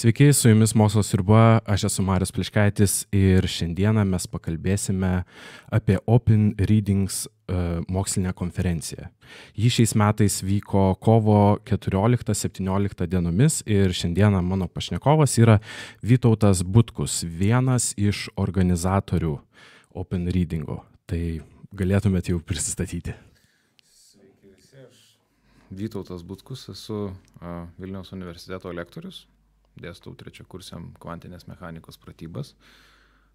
Sveiki, su jumis Mokslo sriuba, aš esu Marius Pliškaitis ir šiandieną mes pakalbėsime apie Open Readings uh, mokslinę konferenciją. Ji šiais metais vyko kovo 14-17 dienomis ir šiandieną mano pašnekovas yra Vytautas Butkus, vienas iš organizatorių Open Readingo. Tai galėtumėte jau prisistatyti. Vytautas Butkus, esu Vilniaus universiteto lektorius dėstau trečia kursiam kvantinės mechanikos pratybas.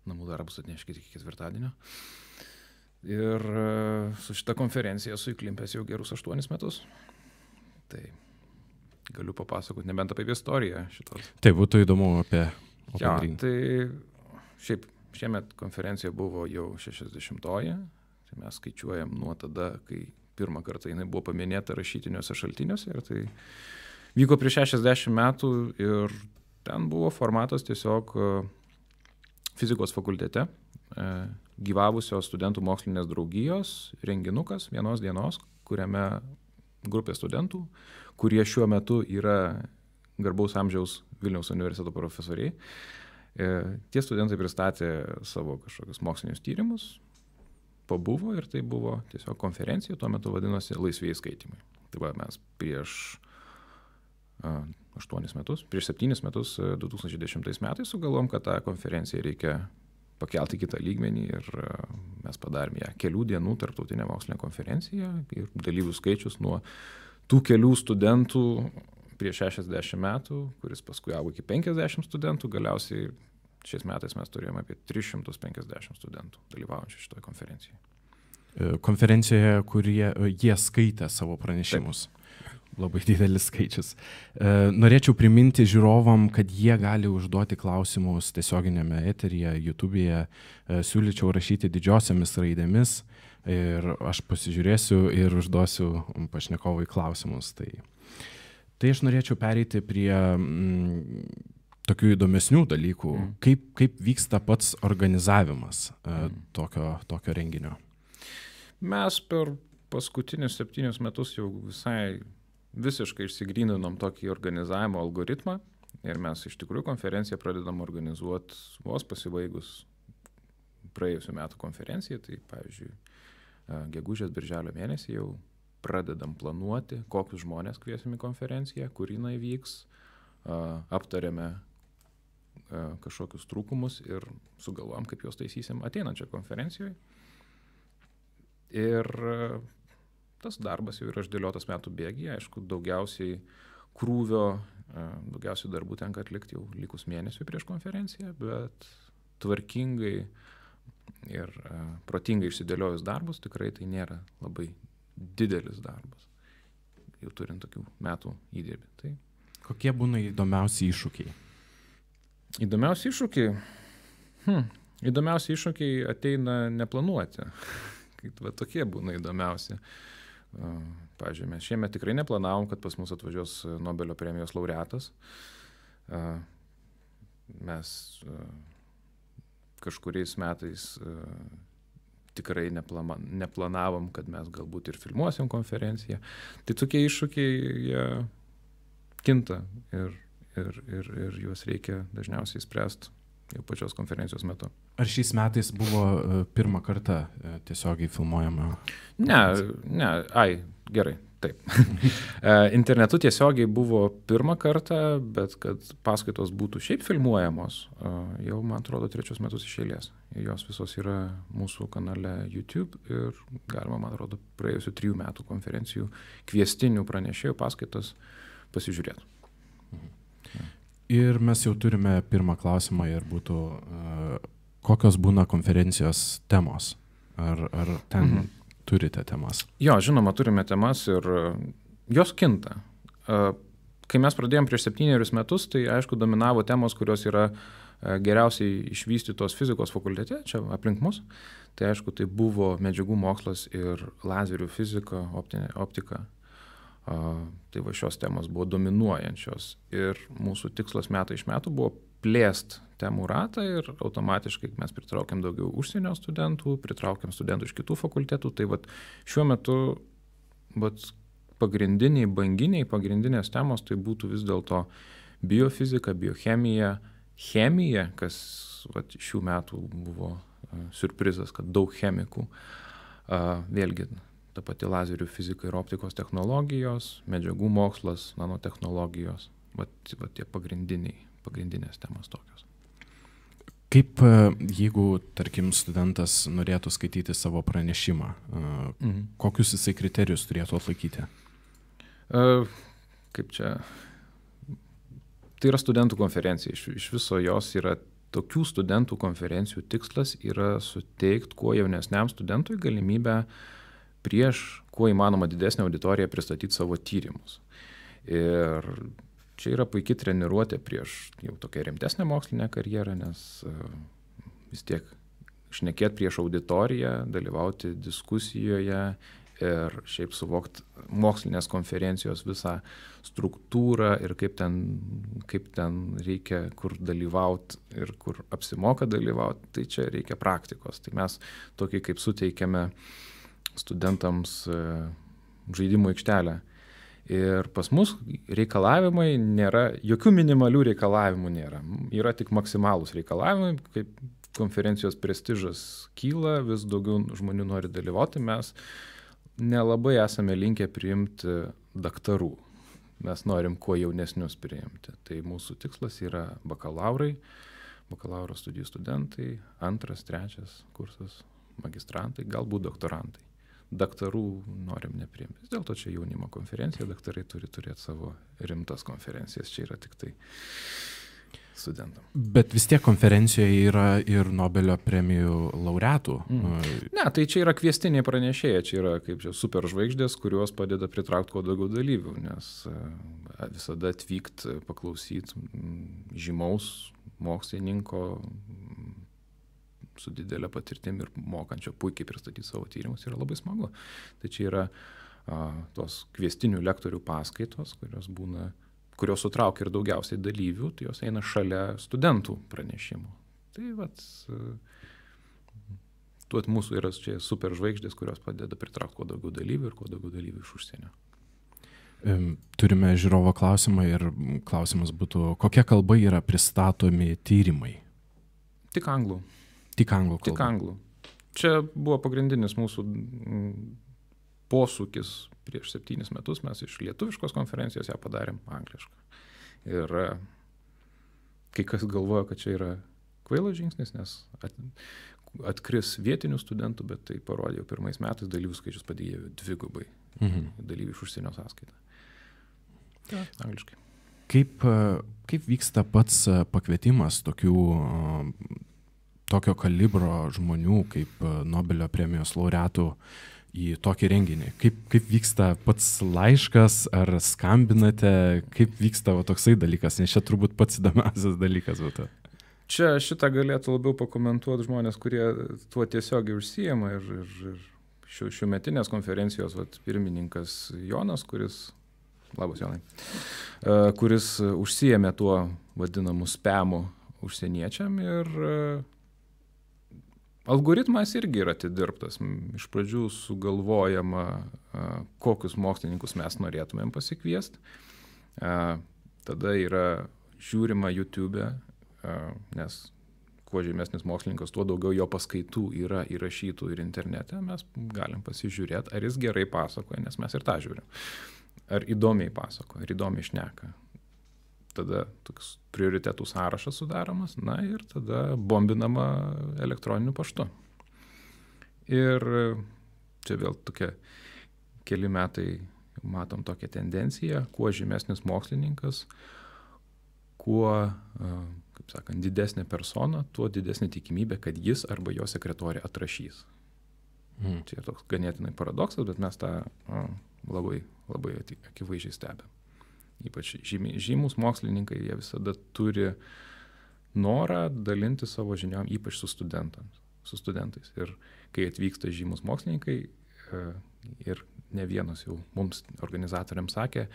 Namų darbus atneškite iki ketvirtadienio. Ir su šita konferencija esu įklimpęs jau gerus aštuonis metus. Tai galiu papasakoti nebent apie istoriją šitos. Tai būtų įdomu apie... Ja, tai šiaip šiemet konferencija buvo jau 60-oji. Tai mes skaičiuojam nuo tada, kai pirmą kartą jinai buvo paminėta rašytiniuose šaltiniuose. Ir tai vyko prieš 60 metų ir ten buvo formatas tiesiog e, fizikos fakultete e, gyvavusios studentų mokslinės draugijos renginukas vienos dienos, kuriame grupė studentų, kurie šiuo metu yra garbaus amžiaus Vilniaus universiteto profesoriai. E, tie studentai pristatė savo kažkokius mokslinius tyrimus, pabuvo ir tai buvo tiesiog konferencija, tuo metu vadinosi laisvėjai skaitimai. Tai va mes prieš aštuonis metus, prieš septynis metus, 2010 e, metais sugalvom, kad tą konferenciją reikia pakelti kitą lygmenį ir mes padarėm ją kelių dienų tarptautinę mokslinę konferenciją ir dalyvių skaičius nuo tų kelių studentų prieš 60 metų, kuris paskui augo iki 50 studentų, galiausiai šiais metais mes turėjome apie 350 studentų dalyvaujančių šitoje konferencijoje. Konferencijoje, kurie jie skaitė savo pranešimus. Taip labai didelis skaičius. E, norėčiau priminti žiūrovam, kad jie gali užduoti klausimus tiesioginėme eteryje, YouTube'e. E, siūlyčiau rašyti didžiosiamis raidėmis ir aš pasižiūrėsiu ir užduosiu pašnekovui klausimus. Tai, tai aš norėčiau pereiti prie mm, tokių įdomesnių dalykų. Mm. Kaip, kaip vyksta pats organizavimas e, mm. tokio, tokio renginio? Mes per paskutinius septynius metus jau visai visiškai išsigryninom tokį organizavimo algoritmą ir mes iš tikrųjų konferenciją pradedam organizuoti vos pasibaigus praėjusiu metu konferencijai, tai pavyzdžiui, gegužės birželio mėnesį jau pradedam planuoti, kokius žmonės kviesim į konferenciją, kur jinai vyks, aptarėme kažkokius trūkumus ir sugalvom, kaip juos taisysim ateinančią konferencijoje. Ir tas darbas jau yra išdėliotas metų bėgyje, aišku, daugiausiai krūvio, e, daugiausiai darbų tenka atlikti jau likus mėnesiui prieš konferenciją, bet tvarkingai ir e, protingai išsidėliojus darbus tikrai tai nėra labai didelis darbas, jau turint tokių metų įdirbį. Tai... Kokie būna įdomiausi iššūkiai? Įdomiausi iššūkiai. Hmm. Įdomiausi iššūkiai ateina neplanuoti. Kaip va, tokie būna įdomiausi. Pavyzdžiui, mes šiemet tikrai neplanavom, kad pas mus atvažiuos Nobelio premijos laureatas. Mes kažkuriais metais tikrai neplama, neplanavom, kad mes galbūt ir filmuosim konferenciją. Tai tokie iššūkiai, jie kinta ir, ir, ir, ir juos reikia dažniausiai spręsti jau pačios konferencijos metu. Ar šiais metais buvo e, pirmą kartą e, tiesiogiai filmuojama? Ne, ne, ai, gerai, taip. E, internetu tiesiogiai buvo pirmą kartą, bet kad paskaitos būtų šiaip filmuojamos, jau, man atrodo, trečius metus iš eilės. Jos visos yra mūsų kanale YouTube ir galima, man atrodo, praėjusių trijų metų konferencijų kviestinių pranešėjų paskaitas pasižiūrėti. Mhm. Ir mes jau turime pirmą klausimą ir būtų, kokios būna konferencijos temos? Ar, ar ten mhm. turite temas? Jo, žinoma, turime temas ir jos kinta. Kai mes pradėjome prieš septynerius metus, tai aišku dominavo temos, kurios yra geriausiai išvystytos fizikos fakultete, čia aplink mus. Tai aišku, tai buvo medžiagų mokslas ir lazerių fizika, optinė, optika Tai va šios temos buvo dominuojančios ir mūsų tikslas metai iš metų buvo plėst temų ratą ir automatiškai mes pritraukiam daugiau užsienio studentų, pritraukiam studentų iš kitų fakultetų. Tai va šiuo metu vat, pagrindiniai banginiai, pagrindinės temos tai būtų vis dėlto biofizika, biochemija, chemija, kas vat, šių metų buvo surprizas, kad daug chemikų. Vėlgi ta pati lazerių fizika ir optikos technologijos, medžiagų mokslas, nanotehnologijos. Vat, vat tie pagrindiniai, pagrindinės temos tokios. Kaip jeigu, tarkim, studentas norėtų skaityti savo pranešimą, mhm. kokius jisai kriterijus turėtų atlaikyti? Kaip čia tai yra studentų konferencija. Iš, iš viso jos yra tokių studentų konferencijų tikslas yra suteikti kuo jaunesniam studentui galimybę prieš kuo įmanoma didesnę auditoriją pristatyti savo tyrimus. Ir čia yra puikiai treniruotė prieš jau tokią rimtesnę mokslinę karjerą, nes e, vis tiek šnekėti prieš auditoriją, dalyvauti diskusijoje ir šiaip suvokt mokslinės konferencijos visą struktūrą ir kaip ten, kaip ten reikia, kur dalyvauti ir kur apsimoka dalyvauti, tai čia reikia praktikos. Tai mes tokį kaip suteikiame studentams e, žaidimų aikštelę. Ir pas mus reikalavimai nėra, jokių minimalių reikalavimų nėra. Yra tik maksimalūs reikalavimai, kaip konferencijos prestižas kyla, vis daugiau žmonių nori dalyvauti, mes nelabai esame linkę priimti daktarų. Mes norim kuo jaunesnius priimti. Tai mūsų tikslas yra bakalaurai, bakalauro studijų studentai, antras, trečias kursas, magistrantai, galbūt doktorantai. Daktarų norim nepriimti. Vis dėlto čia jaunimo konferencija, daktarai turi turėti savo rimtas konferencijas, čia yra tik tai studentam. Bet vis tiek konferencijoje yra ir Nobelio premijų laureatų. Mm. Ne, tai čia yra kvestiniai pranešėjai, čia yra kaip čia superžvaigždės, kurios padeda pritraukti kuo daugiau dalyvių, nes e, visada atvykti, paklausyti žymaus mokslininko su didelė patirtim ir mokančio puikiai pristatyti savo tyrimus yra labai smagu. Tai čia yra a, tos kvestinių lektorių paskaitos, kurios būna kurios sutraukia ir daugiausiai dalyvių, tai jos eina šalia studentų pranešimų. Tai vat, tuot mūsų yra čia super žvaigždės, kurios padeda pritraukti kuo daugiau dalyvių ir kuo daugiau dalyvių iš užsienio. Turime žiūrovo klausimą ir klausimas būtų, kokia kalba yra pristatomi tyrimai? Tik anglų. Tik anglų kalba. Tik anglų. Čia buvo pagrindinis mūsų posūkis prieš septynis metus mes iš lietuviškos konferencijos ją padarėm anglišką. Ir e, kai kas galvoja, kad čia yra kvailas žingsnis, nes at, atkris vietinių studentų, bet tai parodė jau pirmais metais dalyvių skaičius padėjo dvigubai. Mhm. Dalyvių iš užsienio sąskaitą. Ja, angliškai. Kaip, e, kaip vyksta pats e, pakvietimas tokių, tokio kalibro žmonių kaip Nobelio premijos laureatų į tokį renginį? Kaip, kaip vyksta pats laiškas, ar skambinate, kaip vyksta va, toksai dalykas, nes čia turbūt pats įdomiausias dalykas būtų. Čia šitą galėtų labiau pakomentuoti žmonės, kurie tuo tiesiogiai užsijama ir, ir, ir šių, šių metinės konferencijos vat, pirmininkas Jonas, kuris, labas Jonai, e, kuris užsijėmė tuo vadinamu spemu užsieniečiam ir Algoritmas irgi yra atidirbtas. Iš pradžių sugalvojama, kokius mokslininkus mes norėtumėm pasikviesti. Tada yra žiūrima YouTube, nes kuo žemesnis mokslininkas, tuo daugiau jo paskaitų yra įrašytų ir internete. Mes galim pasižiūrėti, ar jis gerai pasakoja, nes mes ir tą žiūrim. Ar įdomiai pasakoja, ar įdomiai išneka tada toks prioritetų sąrašas sudaromas, na ir tada bombinama elektroniniu paštu. Ir čia vėl tokia keli metai matom tokią tendenciją, kuo žymesnis mokslininkas, kuo, kaip sakant, didesnė persona, tuo didesnė tikimybė, kad jis arba jo sekretorė atrašys. Hmm. Čia toks ganėtinai paradoksas, bet mes tą labai, labai akivaizdžiai stebėm ypač žymi, žymus mokslininkai, jie visada turi norą dalinti savo žiniom, ypač su, su studentais. Ir kai atvyksta žymus mokslininkai, e, ir ne vienas jau mums organizatoriams sakė,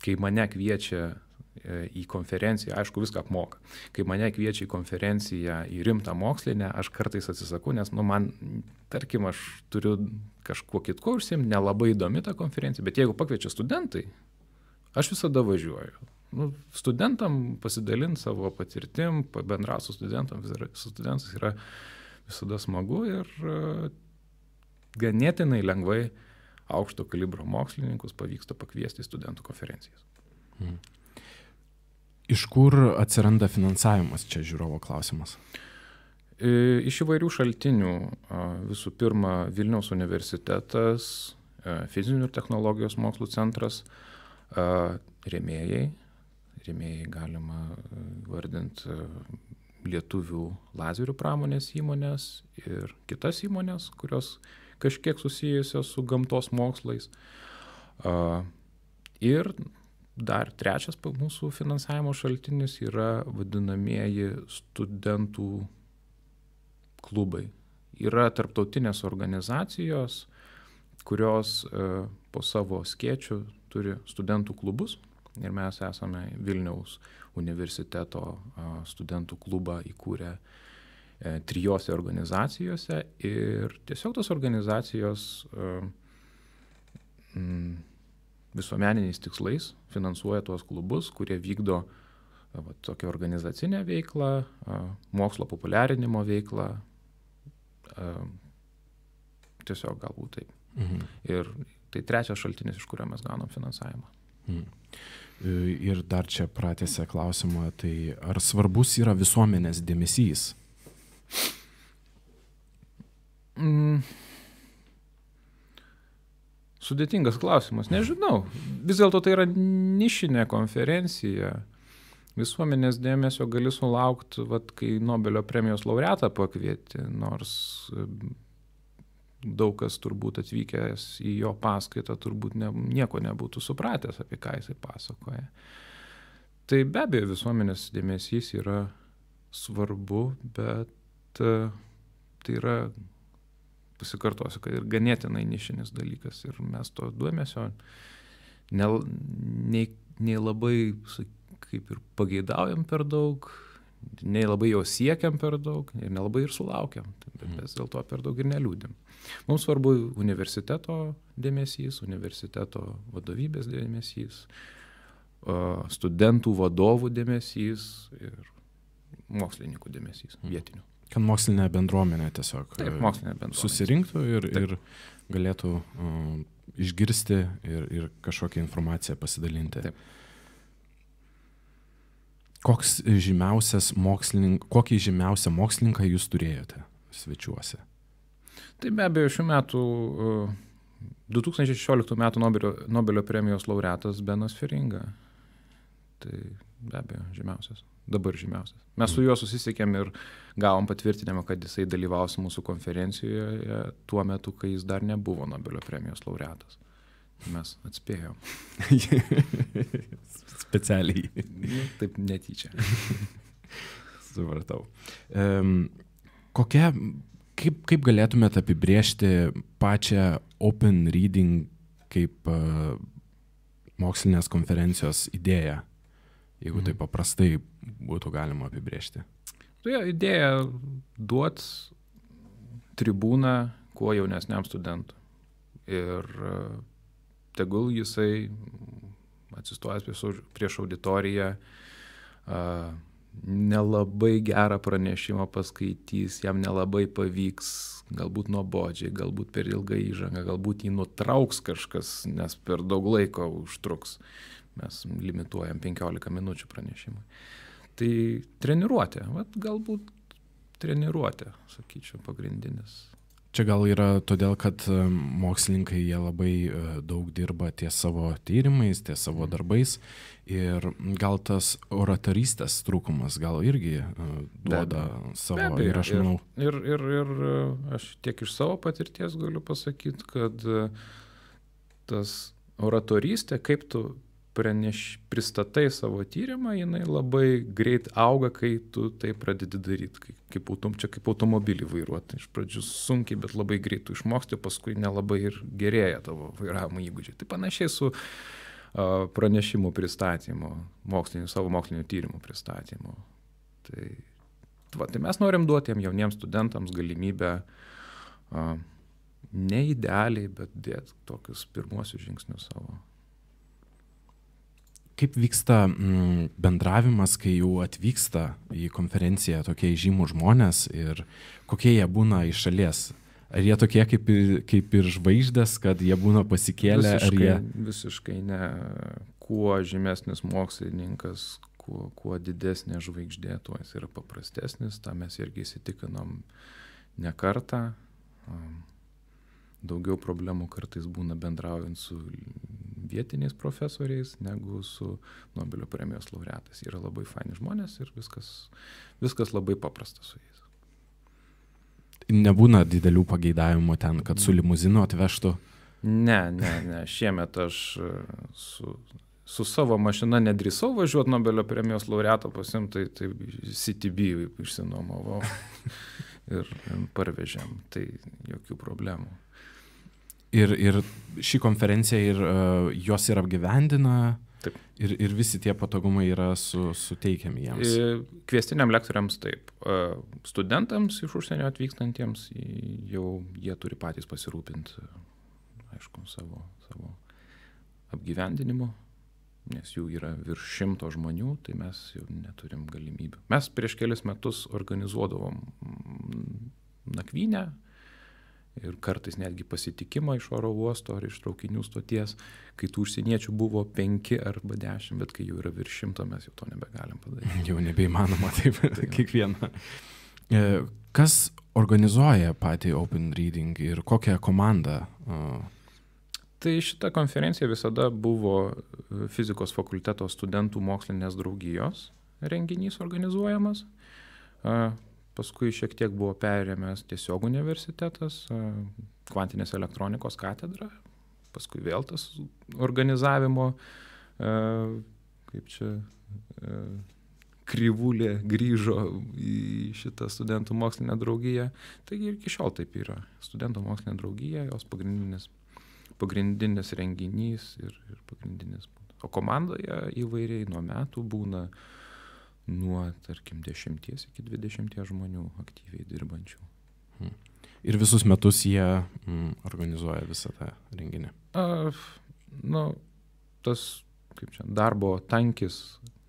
kai mane kviečia e, į konferenciją, aišku, viską apmoka. Kai mane kviečia į konferenciją, į rimtą mokslinę, aš kartais atsisakau, nes, nu, man, tarkim, aš turiu kažkuo kitko užsiimti, nelabai įdomi ta konferencija, bet jeigu pakviečia studentai, aš visada važiuoju. Nu, studentam pasidalinti savo patirtim, bendrauti su studentam, su studentais yra visada smagu ir e, ganėtinai lengvai aukšto kalibro mokslininkus pavyksta pakviesti į studentų konferencijas. Hmm. Iš kur atsiranda finansavimas, čia žiūrovo klausimas? E, iš įvairių šaltinių. Visų pirma, Vilniaus universitetas, e, fizinių ir technologijos mokslų centras, rėmėjai. Rėmėjai galima vardinti lietuvių lazerių pramonės įmonės ir kitas įmonės, kurios kažkiek susijusios su gamtos mokslais. Ir dar trečias mūsų finansavimo šaltinis yra vadinamieji studentų klubai. Yra tarptautinės organizacijos, kurios po savo skėčių turi studentų klubus ir mes esame Vilniaus universiteto studentų klubą įkūrę E, trijose organizacijose ir tiesiog tos organizacijos visuomeniniais tikslais finansuoja tuos klubus, kurie vykdo va, tokią organizacinę veiklą, mokslo populiarinimo veiklą, tiesiog galbūt taip. Mhm. Ir tai trečias šaltinis, iš kurio mes gaunam finansavimą. Mhm. Ir dar čia pratęsė klausimą, tai ar svarbus yra visuomenės dėmesys Mm. Sudėtingas klausimas, nežinau. Vis dėlto tai yra nišinė konferencija. Visuomenės dėmesio gali sulaukti, vat, kai Nobelio premijos laureatą pakvieti, nors daug kas turbūt atvykęs į jo paskaitą turbūt ne, nieko nebūtų supratęs, apie ką jisai pasakoja. Tai be abejo visuomenės dėmesys yra svarbu, bet tai yra pasikartosiu, kad ir ganėtinai nišinis dalykas ir mes to dėmesio nei, nei labai kaip ir pageidaujam per daug, nei labai jo siekiam per daug ir nelabai ir sulaukiam, bet mhm. mes dėl to per daug ir neliūdim. Mums svarbu universiteto dėmesys, universiteto vadovybės dėmesys, studentų vadovų dėmesys ir mokslininkų dėmesys mhm. vietinių. Kad mokslinė bendruomenė tiesiog Taip, mokslinė bendruomenė. susirinktų ir, Taip. ir galėtų uh, išgirsti ir, ir kažkokią informaciją pasidalinti. Taip. Koks žymiausias mokslininkas, kokį žymiausią mokslininką jūs turėjote svečiuose? Tai be abejo, šių metų, 2016 metų Nobelio, Nobelio premijos laureatas Benas Feringa. Tai be abejo, žymiausias dabar žymiausias. Mes su juo susisiekėm ir gavom patvirtinimą, kad jisai dalyvaus mūsų konferencijoje tuo metu, kai jis dar nebuvo Nobelio premijos laureatas. Mes atspėjom. Specialiai. Nu, taip netyčia. Supratau. Um, kokia, kaip, kaip galėtumėte apibriežti pačią Open Reading kaip uh, mokslinės konferencijos idėją? jeigu tai paprastai būtų galima apibriežti? Tai idėja duot tribūną kuo jaunesniam studentui. Ir e, tegul jisai atsistojęs prieš auditoriją nelabai gerą pranešimą paskaitys, jam nelabai pavyks, galbūt nuobodžiai, galbūt per ilgą įžangą, galbūt jį nutrauks kažkas, nes per daug laiko užtruks mes limituojam 15 minučių pranešimui. Tai treniruotė, vat, galbūt treniruotė, sakyčiau, pagrindinis. Čia gal yra todėl, kad e, mokslininkai jie labai e, daug dirba ties savo tyrimais, ties savo mhm. darbais ir gal tas oratorystės trūkumas gal irgi e, duoda be, savo be ir aš manau. Ir, ir, ir, ir aš tiek iš savo patirties galiu pasakyti, kad tas oratorystė, kaip tu praneš, pristatai savo tyrimą, jinai labai greit auga, kai tu tai pradedi daryti, kaip, kaip, autom, čia kaip automobilį vairuoti. Iš pradžių sunkiai, bet labai greit tu išmoksti, paskui nelabai ir gerėja tavo vairavimo įgūdžiai. Tai panašiai su pranešimų pristatymo, mokslinių, savo mokslinio tyrimų pristatymo. Tai, va, tai mes norim duoti jiems jauniems studentams galimybę a, ne idealiai, bet dėti tokius pirmuosius žingsnius savo. Kaip vyksta mm, bendravimas, kai jau atvyksta į konferenciją tokie žymų žmonės ir kokie jie būna iš šalies? Ar jie tokie kaip ir, kaip ir žvaigždės, kad jie būna pasikėlę? Visiškai, jie... visiškai ne. Kuo žymesnis mokslininkas, kuo, kuo didesnė žvaigždė, tuo jis yra paprastesnis. Ta mes irgi įsitikinom ne kartą. Daugiau problemų kartais būna bendraujant su vietiniais profesoriais negu su Nobelio premijos laureatais. Yra labai faini žmonės ir viskas, viskas labai paprasta su jais nebūna didelių pageidavimų ten, kad su limuzinu atvežtų? Ne, ne, ne. Šiemet aš e, su, su savo mašina nedrįsau važiuoti Nobelio premijos laureato pasimtai, tai CTB išsinuomavau ir parvežėm. Tai jokių problemų. Ir, ir ši konferencija ir uh, jos ir apgyvendina Taip. Ir, ir visi tie patogumai yra su, suteikiami jiems. Kviestiniam lektoriams taip. Studentams iš užsienio atvykstantiems jau jie turi patys pasirūpinti, aišku, savo, savo apgyvendinimu, nes jų yra virš šimto žmonių, tai mes jau neturim galimybių. Mes prieš kelias metus organizuodavom nakvynę ir kartais netgi pasitikimą iš oro uosto ar iš traukinių stoties, kai tų užsieniečių buvo penki arba dešimt, bet kai jau yra virš šimto, mes jau to nebegalim padaryti. Jau nebeįmanoma taip, tai kiekvieną. E, kas organizuoja patį Open Reading ir kokią komandą? Tai šita konferencija visada buvo fizikos fakulteto studentų mokslinės draugijos renginys organizuojamas paskui šiek tiek buvo perėmęs tiesiog universitetas, kvantinės elektronikos katedra, paskui vėl tas organizavimo, kaip čia, kryvulė grįžo į šitą studentų mokslinę draugiją. Taigi ir iki šiol taip yra. Studentų mokslinė draugija, jos pagrindinis, pagrindinis renginys ir, ir pagrindinis. O komandoje įvairiai nuo metų būna uh, nuo, tarkim, 10 iki 20 žmonių aktyviai dirbančių. Hmm. Ir visus metus jie mm, organizuoja visą tą renginį? A, nu, tas, kaip čia, darbo tankis,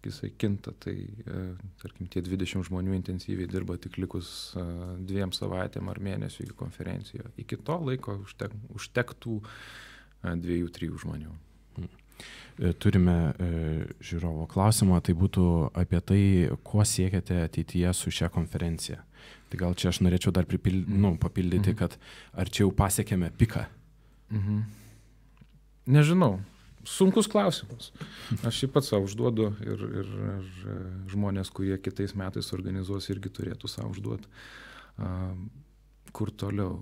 jisai kinta, tai, e, tarkim, tie 20 žmonių intensyviai dirba tik likus e, dviem savaitėm ar mėnesių iki konferencijoje. Iki to laiko užtek, užtektų e, dviejų, trijų žmonių. E, turime e, žiūrovo klausimą, tai būtų apie tai, ko siekiate ateityje su šia konferencija. Tai gal čia aš norėčiau dar pripild, nu, papildyti, mhm. kad ar čia jau pasiekėme piką? Mhm. Nežinau. Sunkus klausimas. Aš jį pats savo užduodu ir, ir, ir žmonės, kurie kitais metais organizuos, irgi turėtų savo užduoti. Kur toliau?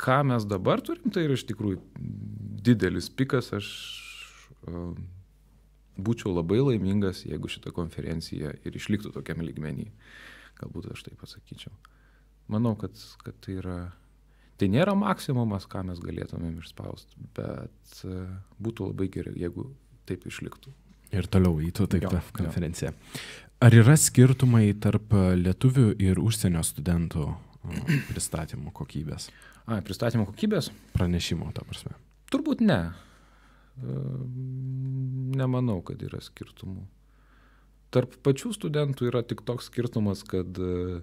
Ką mes dabar turim, tai yra iš tikrųjų didelis pikas. Aš uh, būčiau labai laimingas, jeigu šita konferencija ir išliktų tokiam lygmenį. Galbūt aš taip pasakyčiau. Manau, kad, kad tai yra. Tai nėra maksimumas, ką mes galėtumėm išspausti, bet uh, būtų labai gerai, jeigu taip išliktų. Ir toliau įtų taip tą konferenciją. Ar yra skirtumai tarp lietuvių ir užsienio studentų pristatymų kokybės? A, pristatymų kokybės? Pranešimo, ta prasme. Turbūt ne. E, nemanau, kad yra skirtumų. Tarp pačių studentų yra tik toks skirtumas, kad e,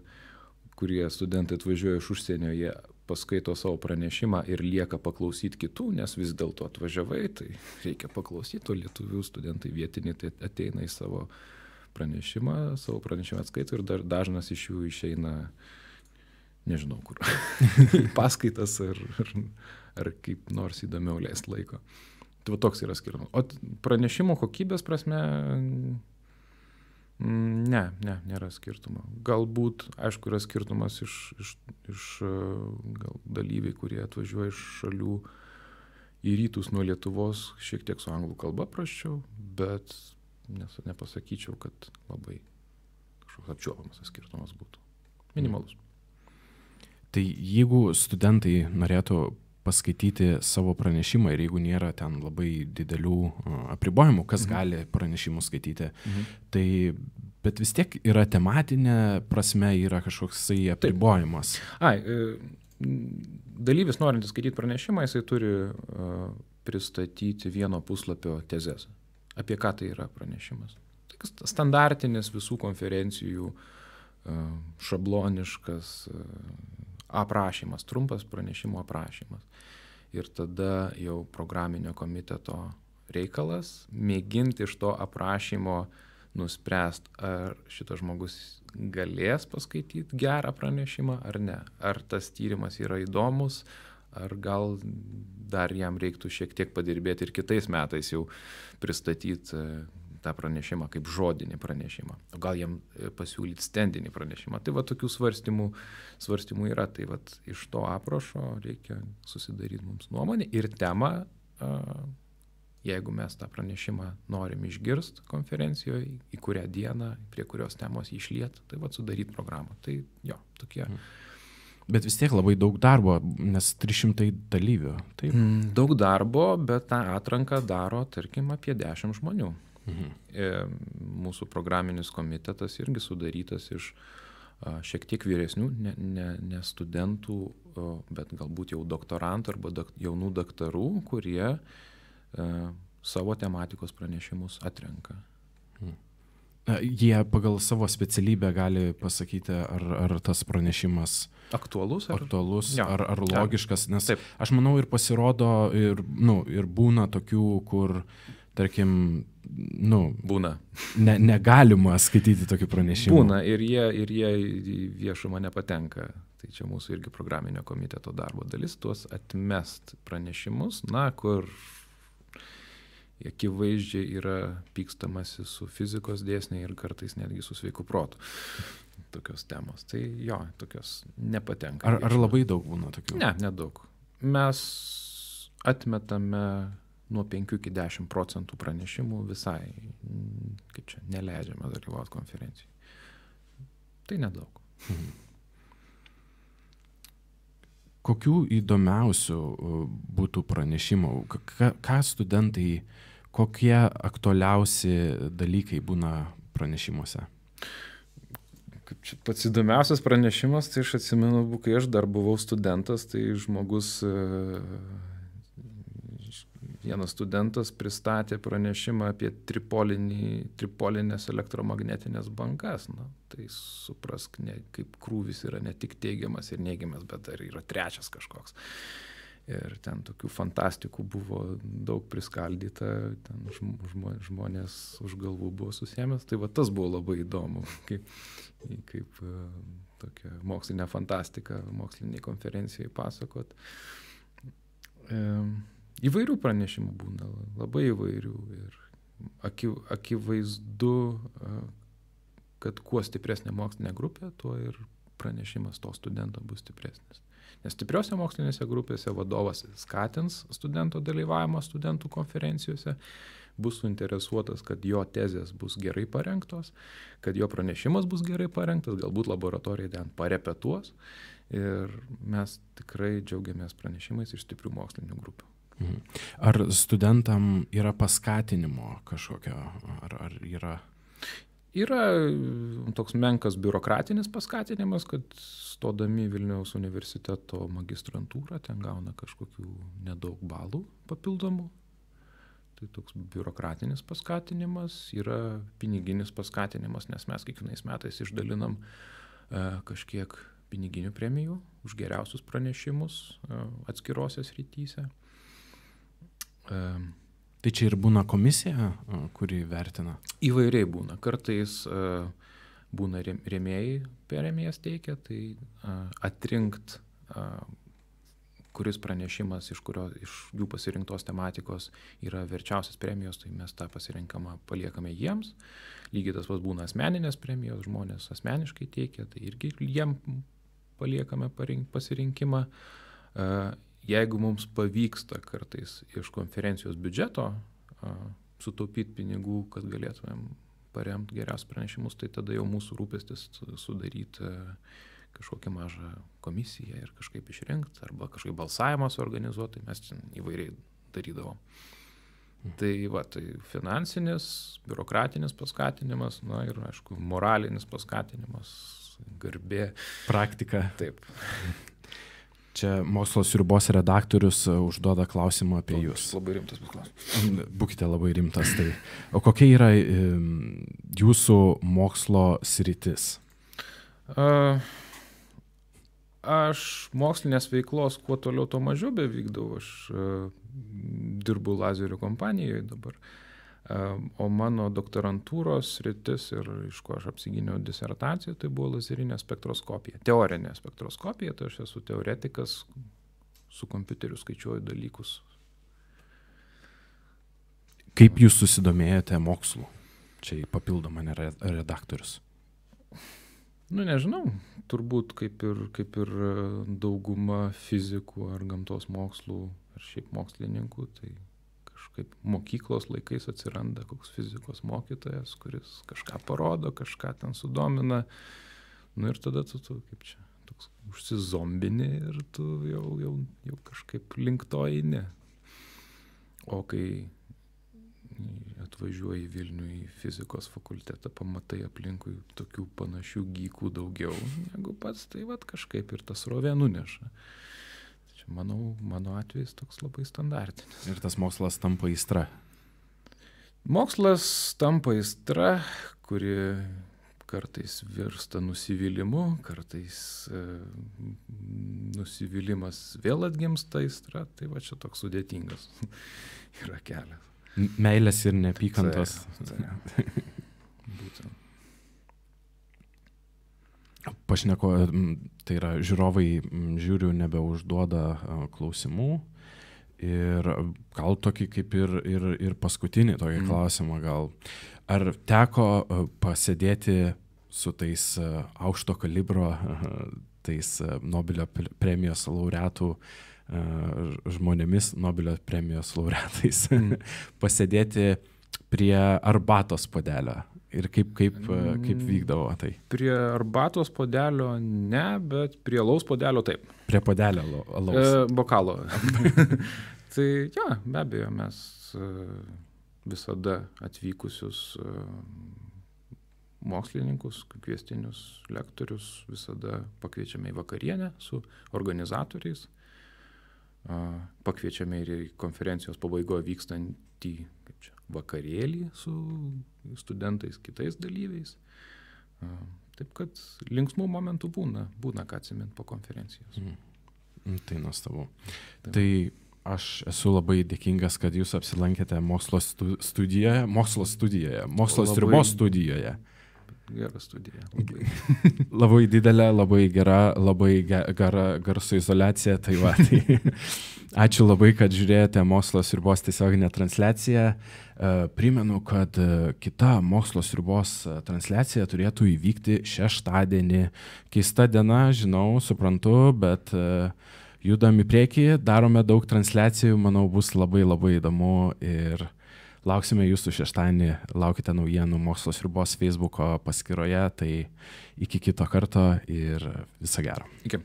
kurie studentai atvažiuoja iš užsienio, jie paskaito savo pranešimą ir lieka paklausyti kitų, nes vis dėlto atvažiavai, tai reikia paklausyti, o lietuvių studentai vietiniai tai ateina į savo pranešimą, savo pranešimą atskaito ir dar dažnas iš jų išeina uh, nežinau kur, paskaitas ar, ar, ar kaip nors įdomiau leisti laiko. Tai va toks yra skirtumas. O pranešimo kokybės prasme, ne, ne, nėra skirtumo. Galbūt, aišku, yra skirtumas iš, iš, iš gal, dalyviai, kurie atvažiuoja iš šalių į rytus nuo Lietuvos, šiek tiek su anglų kalba praščiau, bet nes, nepasakyčiau, kad labai kažkoks apčiuopamas skirtumas būtų. Minimalus. Tai jeigu studentai norėtų paskaityti savo pranešimą ir jeigu nėra ten labai didelių apribojimų, kas mhm. gali pranešimus skaityti, mhm. tai bet vis tiek yra tematinė prasme, yra kažkoksai apribojimas. Taip. Ai, e, dalyvis norintis skaityti pranešimą, jisai turi pristatyti vieno puslapio tezes. Apie ką tai yra pranešimas. Tai standartinis visų konferencijų šabloniškas aprašymas, trumpas pranešimo aprašymas. Ir tada jau programinio komiteto reikalas mėginti iš to aprašymo nuspręst, ar šitas žmogus galės paskaityti gerą pranešimą ar ne. Ar tas tyrimas yra įdomus, ar gal dar jam reiktų šiek tiek padirbėti ir kitais metais jau pristatyti tą pranešimą kaip žodinį pranešimą. O gal jam e, pasiūlyti stendinį pranešimą. Tai va tokių svarstymų, svarstymų yra. Tai va iš to aprašo reikia susidaryti mums nuomonę ir temą, jeigu mes tą pranešimą norim išgirst konferencijoje, į kurią dieną, prie kurios temos išliet, tai va sudaryti programą. Tai jo, tokie. Hmm. Bet vis tiek labai daug darbo, nes 300 dalyvių. Taip. Mm, daug darbo, bet tą atranką daro, tarkim, apie 10 žmonių. Mhm. E, mūsų programinis komitetas irgi sudarytas iš šiek tiek vyresnių, ne, ne, ne studentų, bet galbūt jau doktorantų arba dak, jaunų daktarų, kurie e, savo tematikos pranešimus atrenka. Mhm. Jie pagal savo specialybę gali pasakyti, ar, ar tas pranešimas aktualus, ar, aktualus, ja. ar, ar logiškas, nes Taip. aš manau ir pasirodo, ir, nu, ir būna tokių, kur tarkim, nu, būna. Ne, negalima skaityti tokių pranešimų. Būna ir jie, ir jie į viešumą nepatenka. Tai čia mūsų irgi programinio komiteto darbo dalis, tuos atmest pranešimus, na, kur akivaizdžiai yra pykstamasi su fizikos dėsniai ir kartais netgi su sveiku protu. Tokios temos. Tai jo, tokios nepatenka. Ar, ar labai daug būna tokių? Ne, nedaug. Mes atmetame nuo 5 iki 10 procentų pranešimų visai, kaip čia, neleidžiame dalyvauti konferencijai. Tai nedaug. Mhm. Kokių įdomiausių būtų pranešimų, ką, studentai, kokie aktualiausi dalykai būna pranešimuose? Čia pats įdomiausias pranešimas, tai aš atsimenu, kai aš dar buvau studentas, tai žmogus vienas studentas pristatė pranešimą apie tripolinės elektromagnetinės bangas. Na, tai suprask, ne, kaip krūvis yra ne tik teigiamas ir neigiamas, bet dar yra trečias kažkoks. Ir ten tokių fantastikų buvo daug priskaldyta, ten žmo, žmonės už galvų buvo susėmęs. Tai va tas buvo labai įdomu, kaip, kaip e, tokia mokslinė fantastika moksliniai konferencijai pasakot. E, Įvairių pranešimų būna, labai įvairių. Ir akivaizdu, kad kuo stipresnė mokslinė grupė, tuo ir pranešimas to studento bus stipresnis. Nes stipriose mokslinėse grupėse vadovas skatins studento dalyvavimą studentų konferencijose, bus suinteresuotas, kad jo tezės bus gerai parengtos, kad jo pranešimas bus gerai parengtas, galbūt laboratorija ten parepetuos ir mes tikrai džiaugiamės pranešimais iš stiprių mokslinių grupių. Mhm. Ar studentam yra paskatinimo kažkokio, ar, ar yra? Yra toks menkas biurokratinis paskatinimas, kad stodami Vilniaus universiteto magistrantūrą ten gauna kažkokių nedaug balų papildomų. Tai toks biurokratinis paskatinimas, yra piniginis paskatinimas, nes mes kiekvienais metais išdalinam e, kažkiek piniginių premijų už geriausius pranešimus e, atskirosios rytyse. Tai čia ir būna komisija, kuri vertina? Įvairiai būna. Kartais būna rėmėjai premijas teikia, tai atrinkt, kuris pranešimas iš, kurio, iš jų pasirinktos tematikos yra verčiausias premijos, tai mes tą pasirinkamą paliekame jiems. Lygiai tas pats būna asmeninės premijos, žmonės asmeniškai teikia, tai irgi jiem paliekame pasirinkimą jeigu mums pavyksta kartais iš konferencijos biudžeto sutaupyti pinigų, kad galėtumėm paremti geriausius pranešimus, tai tada jau mūsų rūpestis sudaryti kažkokią mažą komisiją ir kažkaip išrinkti, arba kažkaip balsavimą suorganizuoti, tai mes ten įvairiai darydavom. Tai va, tai finansinis, biurokratinis paskatinimas, na ir aišku, moralinis paskatinimas, garbė. Praktika. Taip. Čia mokslo sriubos redaktorius e, užduoda klausimą apie jūs. Labai rimtas bus klausimas. Būkite labai rimtas. Tai. O kokia yra jūsų mokslo sritis? A, Aš mokslinės veiklos kuo toliau, tuo mažiau bevykdau. Aš a, dirbu lazerių kompanijoje dabar. A, O mano doktorantūros rytis ir iš ko aš apsigyniau disertaciją, tai buvo lazerinė spektroskopija. Teorinė spektroskopija, tai aš esu teoretikas, su kompiuteriu skaičiuoju dalykus. Kaip jūs susidomėjote mokslu? Čia ne re- redaktorius. Nu, nežinau, turbūt kaip ir, kaip ir e, dauguma fizikų ar gamtos mokslų ar šiaip mokslininkų, tai kažkaip mokyklos laikais atsiranda koks fizikos mokytojas, kuris kažką parodo, kažką ten sudomina. Nu ir tada tu, tu kaip čia, toks užsizombini ir tu jau, jau, jau kažkaip link to eini. O kai atvažiuoji Vilnių į fizikos fakultetą, pamatai aplinkui tokių panašių gykų daugiau negu pats, tai vad kažkaip ir tas rovė nuneša. Tai Čia, manau, mano atvejis toks labai standartinis. Ir tas mokslas tampa įstra. Mokslas tampa įstra, kuri kartais virsta nusivylimu, kartais e, nusivylimas vėl atgimsta įstra, tai va čia toks sudėtingas yra kelias. Meilės ir neapykantos. Taip, taip. Būtent. Pašneko, tai yra žiūrovai, žiūriu, nebeužduoda klausimų. Ir gal tokį kaip ir, ir, ir paskutinį tokį mm. klausimą gal. Ar teko pasėdėti su tais aukšto kalibro, tais Nobelio pre- premijos laureatų žmonėmis, Nobelio premijos laureatais, Mhm. pasėdėti prie arbatos padelio? Ir kaip, kaip, a, kaip Mm. vykdavo tai? Prie arbatos podelio ne, bet prie laus podelio taip. Prie padelio alo- alaus. E, bokalo. tai jo, be abejo, mes e, visada atvykusius e, mokslininkus, kviestinius lektorius visada pakviečiame į vakarienę su organizatoriais. Pakviečiame ir į konferencijos pabaigoje vykstantį čia, vakarėlį su studentais, kitais dalyviais. Taip kad linksmų momentų būna, būna ką atsiminti po konferencijos. Mm, Tai nuostabu. Taip. Tai aš esu labai dėkingas, kad jūs apsilankėte mokslo stu studijoje, mokslo studijoje, mokslo stribos studijoje. Gera studija. Labai. Labai didelė, labai gera, labai ge- gera garso izolacija. Tai va, tai ačiū labai, kad žiūrėjote mokslo sribos tiesioginę transliaciją. E, Primenu, kad e, kita mokslo sribos e, transliacija turėtų įvykti šeštadienį. Keista diena, žinau, suprantu, bet judam į priekį, darome daug transliacijų, manau, bus labai labai įdomu ir lauksime jūsų šeštadienį, laukite naujienų mokslo sribos Facebook'o paskyroje, tai iki kito karto ir viso gero. Iki.